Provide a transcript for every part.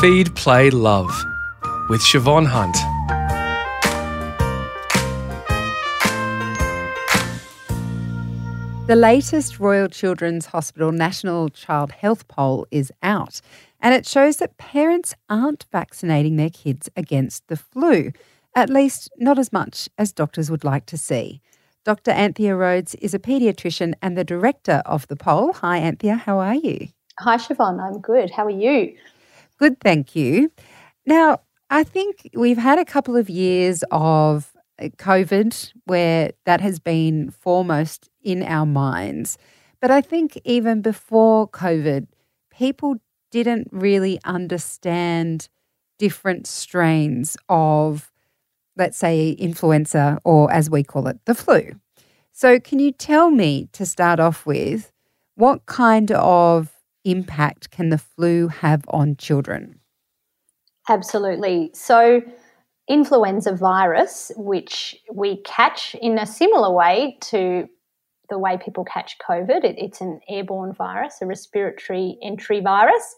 Feed, Play, Love with Siobhan Hunt. The latest Royal Children's Hospital National Child Health Poll is out, and it shows that parents aren't vaccinating their kids against the flu, at least not as much as doctors would like to see. Dr. Anthea Rhodes is a paediatrician and the director of the poll. Hi, Anthea, how are you? Hi, Siobhan, I'm good. How are you? Good, thank you. Now, I think we've had a couple of years of uh, COVID where that has been foremost in our minds. But I think even before COVID, people didn't really understand different strains of, let's say, influenza, or as we call it, the flu. So, can you tell me to start off with what kind of impact can the flu have on children? Absolutely. So, influenza virus, which we catch in a similar way to the way people catch COVID, it, it's an airborne virus, a respiratory entry virus,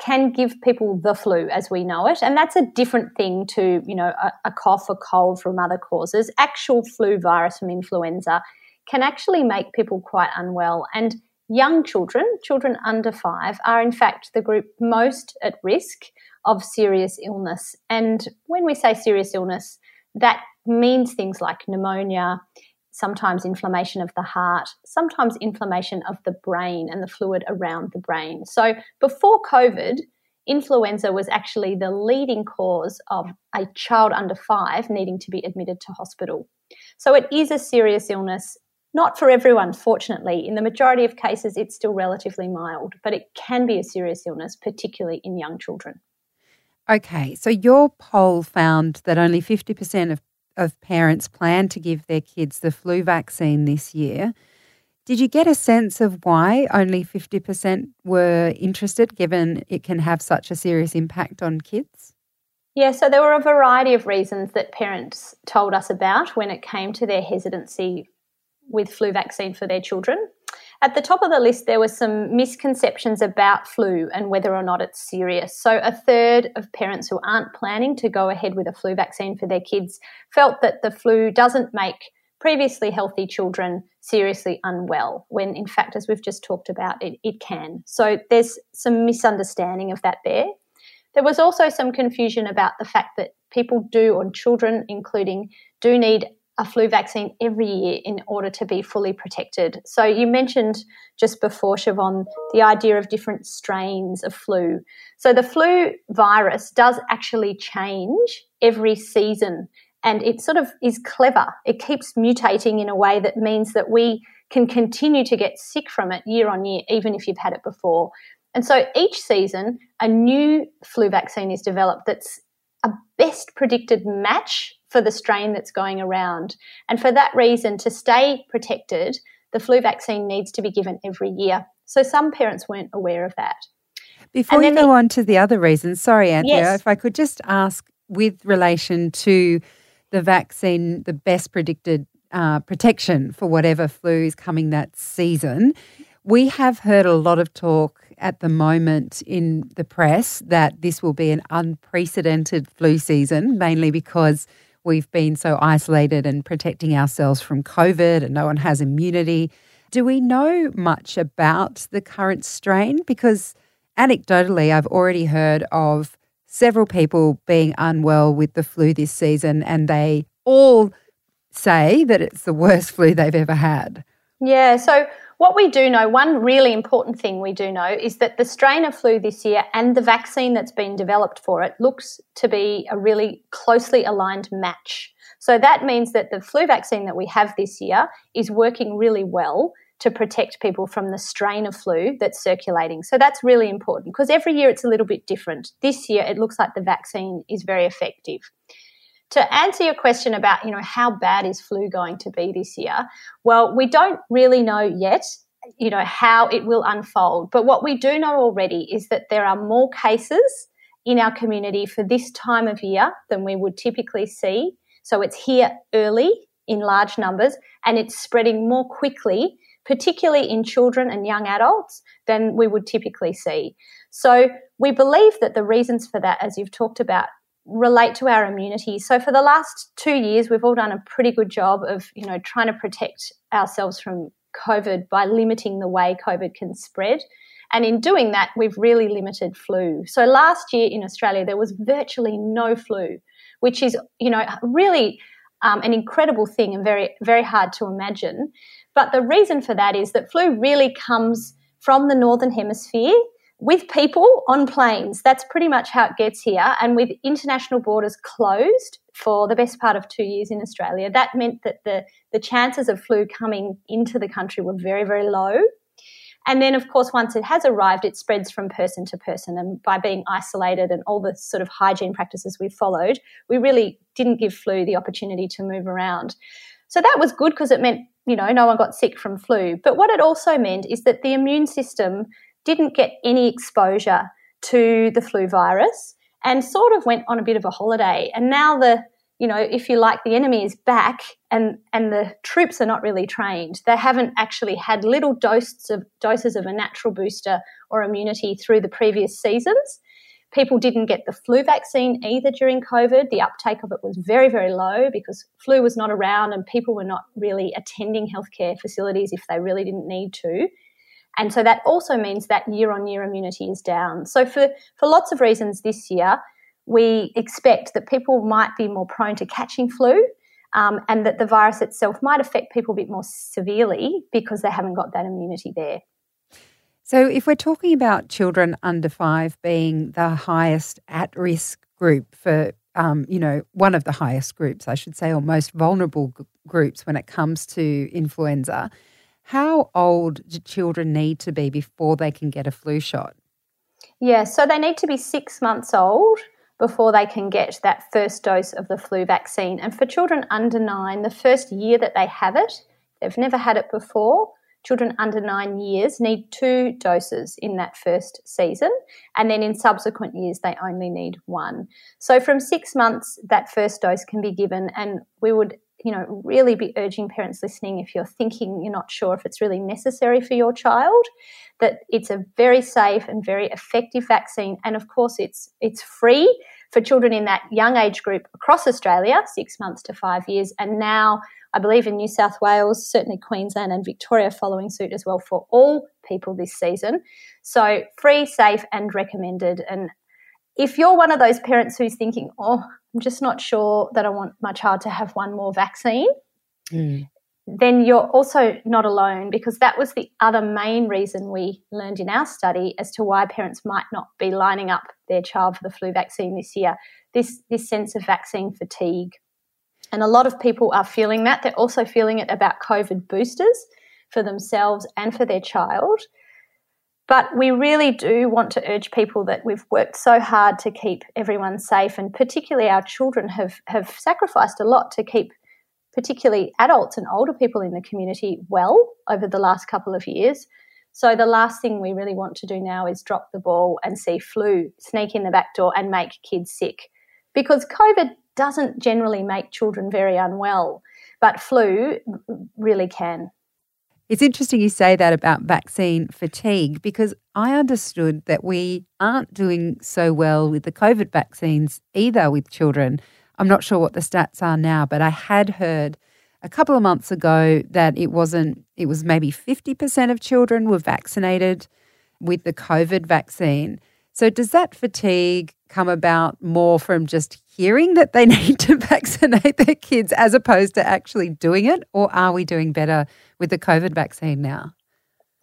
can give people the flu as we know it. And that's a different thing to, you know, a, a cough or cold from other causes. Actual flu virus from influenza can actually make people quite unwell. And young children, children under five, are in fact the group most at risk of serious illness. And when we say serious illness, that means things like pneumonia, sometimes inflammation of the heart, sometimes inflammation of the brain and the fluid around the brain. So before COVID, influenza was actually the leading cause of a child under five needing to be admitted to hospital. So it is a serious illness. Not for everyone, fortunately. In the majority of cases, it's still relatively mild, but it can be a serious illness, particularly in young children. Okay, so your poll found that only 50% of, of parents plan to give their kids the flu vaccine this year. Did you get a sense of why only 50% were interested, given it can have such a serious impact on kids? Yeah, so there were a variety of reasons that parents told us about when it came to their hesitancy with flu vaccine for their children. At the top of the list, there were some misconceptions about flu and whether or not it's serious. So, a third of parents who aren't planning to go ahead with a flu vaccine for their kids felt that the flu doesn't make previously healthy children seriously unwell, when in fact, as we've just talked about, it, it can. So, there's some misunderstanding of that there. There was also some confusion about the fact that people do, or children including, do need a flu vaccine every year in order to be fully protected. So you mentioned just before, Siobhan, the idea of different strains of flu. So the flu virus does actually change every season and it sort of is clever. It keeps mutating in a way that means that we can continue to get sick from it year on year, even if you've had it before. And so each season, a new flu vaccine is developed that's a best predicted match for the strain that's going around. And for that reason, to stay protected, the flu vaccine needs to be given every year. So some parents weren't aware of that. Before you go the, on to the other reasons, sorry, Anthea, yes. if I could just ask with relation to the vaccine, the best predicted uh, protection for whatever flu is coming that season. We have heard a lot of talk at the moment in the press that this will be an unprecedented flu season, mainly because We've been so isolated and protecting ourselves from COVID, and no one has immunity. Do we know much about the current strain? Because anecdotally, I've already heard of several people being unwell with the flu this season, and they all say that it's the worst flu they've ever had. Yeah, so what we do know, one really important thing we do know is that the strain of flu this year and the vaccine that's been developed for it looks to be a really closely aligned match. So that means that the flu vaccine that we have this year is working really well to protect people from the strain of flu that's circulating. So that's really important because every year it's a little bit different. This year it looks like the vaccine is very effective to answer your question about, you know, how bad is flu going to be this year? Well, we don't really know yet, you know, how it will unfold. But what we do know already is that there are more cases in our community for this time of year than we would typically see. So it's here early in large numbers and it's spreading more quickly particularly in children and young adults, than we would typically see. So we believe that the reasons for that, as you've talked about, relate to our immunity. So for the last two years, we've all done a pretty good job of, you know, trying to protect ourselves from COVID by limiting the way COVID can spread. And in doing that, we've really limited flu. So last year in Australia, there was virtually no flu, which is, you know, really um, an incredible thing and very, very hard to imagine. But the reason for that is that flu really comes from the northern hemisphere with people on planes. That's pretty much how it gets here. And with international borders closed for the best part of two years in Australia, that meant that the, the chances of flu coming into the country were very, very low. And then, of course, once it has arrived, it spreads from person to person. And by being isolated and all the sort of hygiene practices we followed, we really didn't give flu the opportunity to move around. So that was good because it meant, you know, no one got sick from flu. But what it also meant is that the immune system didn't get any exposure to the flu virus and sort of went on a bit of a holiday. And now the you know, if you like, the enemy is back and, and the troops are not really trained. They haven't actually had little doses of, doses of a natural booster or immunity through the previous seasons. People didn't get the flu vaccine either during COVID. The uptake of it was very, very low because flu was not around and people were not really attending healthcare facilities if they really didn't need to. And so that also means that year on year immunity is down. So, for, for lots of reasons this year, we expect that people might be more prone to catching flu um, and that the virus itself might affect people a bit more severely because they haven't got that immunity there. So, if we're talking about children under five being the highest at risk group for, um, you know, one of the highest groups, I should say, or most vulnerable g- groups when it comes to influenza, how old do children need to be before they can get a flu shot? Yeah, so they need to be six months old before they can get that first dose of the flu vaccine. And for children under nine, the first year that they have it, they've never had it before. Children under nine years need two doses in that first season, and then in subsequent years, they only need one. So, from six months, that first dose can be given, and we would you know, really be urging parents listening if you're thinking you're not sure if it's really necessary for your child, that it's a very safe and very effective vaccine. And of course, it's it's free for children in that young age group across Australia, six months to five years. And now, I believe in New South Wales, certainly Queensland and Victoria following suit as well for all people this season. So free, safe, and recommended. And if you're one of those parents who's thinking, oh, I'm just not sure that I want my child to have one more vaccine, mm. then you're also not alone because that was the other main reason we learned in our study as to why parents might not be lining up their child for the flu vaccine this year. This, this sense of vaccine fatigue. And a lot of people are feeling that. They're also feeling it about COVID boosters for themselves and for their child. But we really do want to urge people that we've worked so hard to keep everyone safe, and particularly our children have, have sacrificed a lot to keep particularly adults and older people in the community well over the last couple of years. So the last thing we really want to do now is drop the ball and see flu sneak in the back door and make kids sick. Because COVID doesn't generally make children very unwell, but flu really can. It's interesting you say that about vaccine fatigue because I understood that we aren't doing so well with the COVID vaccines either with children. I'm not sure what the stats are now, but I had heard a couple of months ago that it wasn't, it was maybe 50% of children were vaccinated with the COVID vaccine. So, does that fatigue come about more from just hearing that they need to vaccinate their kids as opposed to actually doing it? Or are we doing better with the COVID vaccine now?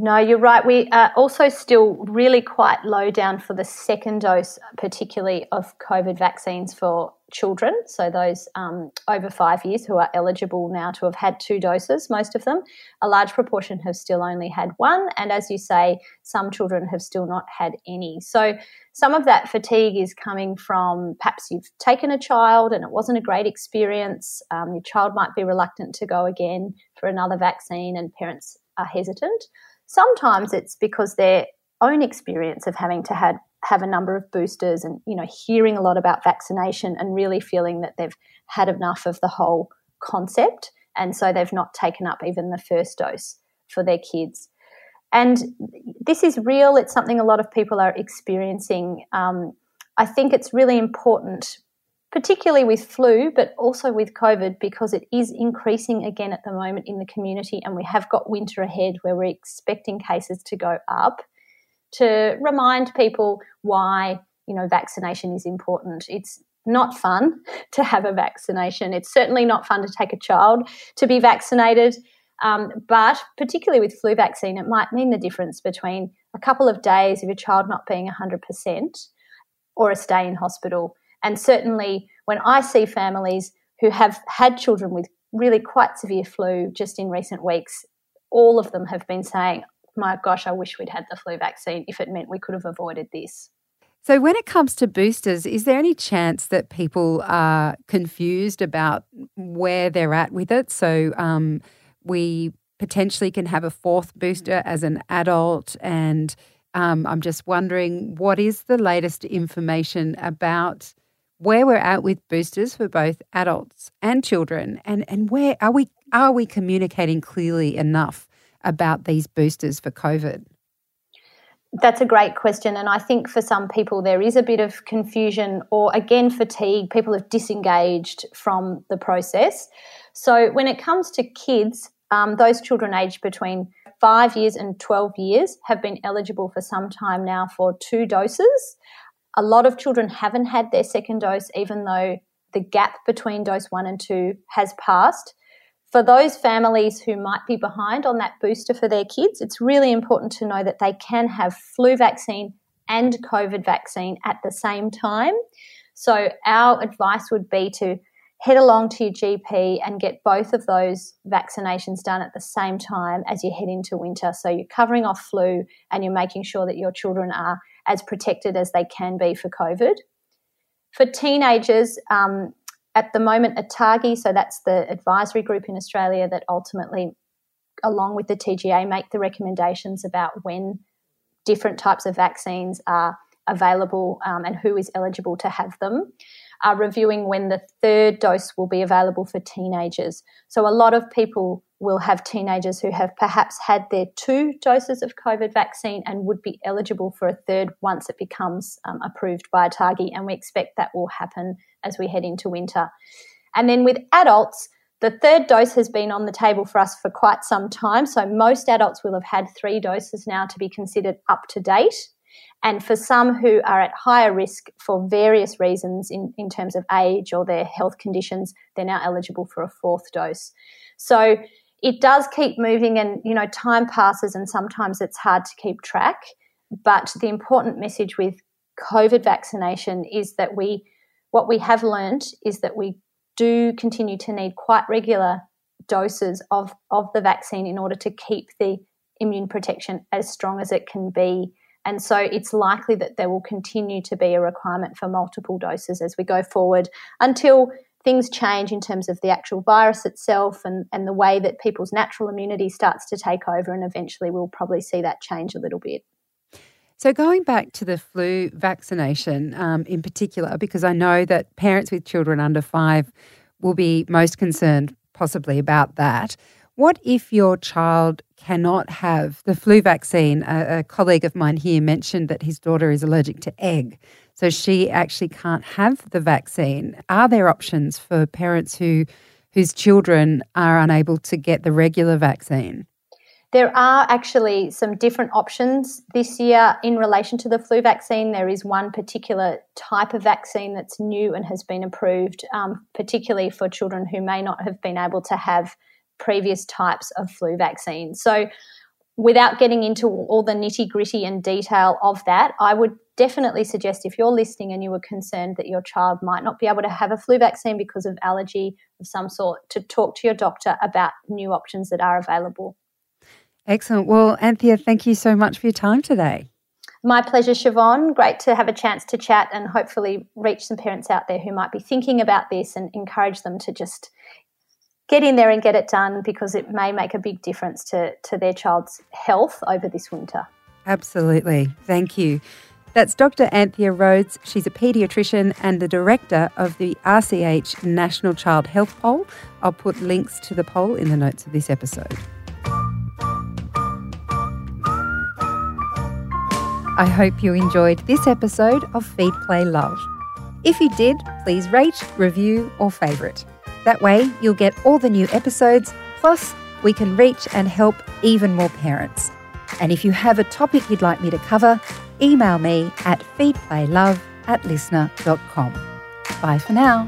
No, you're right. We are also still really quite low down for the second dose, particularly of COVID vaccines for children. So, those um, over five years who are eligible now to have had two doses, most of them. A large proportion have still only had one. And as you say, some children have still not had any. So, some of that fatigue is coming from perhaps you've taken a child and it wasn't a great experience. Um, your child might be reluctant to go again for another vaccine, and parents are hesitant. Sometimes it's because their own experience of having to had, have a number of boosters and you know hearing a lot about vaccination and really feeling that they've had enough of the whole concept and so they've not taken up even the first dose for their kids. And this is real, it's something a lot of people are experiencing. Um, I think it's really important, particularly with flu, but also with COVID, because it is increasing again at the moment in the community, and we have got winter ahead where we're expecting cases to go up. To remind people why you know vaccination is important. It's not fun to have a vaccination. It's certainly not fun to take a child to be vaccinated. Um, but particularly with flu vaccine, it might mean the difference between a couple of days of your child not being 100% or a stay in hospital. And certainly when I see families who have had children with really quite severe flu just in recent weeks, all of them have been saying, my gosh, I wish we'd had the flu vaccine if it meant we could have avoided this. So, when it comes to boosters, is there any chance that people are confused about where they're at with it? So, um, we potentially can have a fourth booster as an adult. And um, I'm just wondering what is the latest information about where we're at with boosters for both adults and children, and, and where are we are we communicating clearly enough about these boosters for COVID? That's a great question. And I think for some people, there is a bit of confusion or, again, fatigue. People have disengaged from the process. So, when it comes to kids, um, those children aged between five years and 12 years have been eligible for some time now for two doses. A lot of children haven't had their second dose, even though the gap between dose one and two has passed. For those families who might be behind on that booster for their kids, it's really important to know that they can have flu vaccine and COVID vaccine at the same time. So, our advice would be to head along to your GP and get both of those vaccinations done at the same time as you head into winter. So, you're covering off flu and you're making sure that your children are as protected as they can be for COVID. For teenagers, um, at the moment, ATAGI, so that's the advisory group in Australia that ultimately, along with the TGA, make the recommendations about when different types of vaccines are available um, and who is eligible to have them are reviewing when the third dose will be available for teenagers. So, a lot of people will have teenagers who have perhaps had their two doses of COVID vaccine and would be eligible for a third once it becomes um, approved by ATAGI. And we expect that will happen as we head into winter. And then with adults, the third dose has been on the table for us for quite some time. So most adults will have had three doses now to be considered up to date. And for some who are at higher risk for various reasons in, in terms of age or their health conditions, they're now eligible for a fourth dose. So it does keep moving and, you know, time passes and sometimes it's hard to keep track. But the important message with COVID vaccination is that we, what we have learned is that we do continue to need quite regular doses of, of the vaccine in order to keep the immune protection as strong as it can be. And so it's likely that there will continue to be a requirement for multiple doses as we go forward until things change in terms of the actual virus itself and, and the way that people's natural immunity starts to take over. And eventually we'll probably see that change a little bit. So, going back to the flu vaccination um, in particular, because I know that parents with children under five will be most concerned possibly about that. What if your child cannot have the flu vaccine? A, a, colleague of mine here mentioned that his daughter is allergic to egg, so she actually can't have the vaccine. Are there options for parents who whose children are unable to get the regular vaccine? There are actually some different options this year in relation to the flu vaccine. There is one particular type of vaccine that's new and has been approved, um, particularly for children who may not have been able to have previous types of flu vaccine. So, without getting into all the nitty gritty and detail of that, I would definitely suggest if you're listening and you were concerned that your child might not be able to have a flu vaccine because of allergy of some sort, to talk to your doctor about new options that are available. Excellent. Well, Anthea, thank you so much for your time today. My pleasure, Siobhan. Great to have a chance to chat and hopefully reach some parents out there who might be thinking about this and encourage them to just get in there and get it done because it may make a big difference to, to their child's health over this winter. Absolutely. Thank you. That's Dr. Anthea Rhodes. She's a paediatrician and the director of the RCH National Child Health Poll. I'll put links to the poll in the notes of this episode. I hope you enjoyed this episode of Feed Play Love. If you did, please rate, review, or favourite. That way, you'll get all the new episodes, plus, we can reach and help even more parents. And if you have a topic you'd like me to cover, email me at feedplaylove at listnr.com. Bye for now.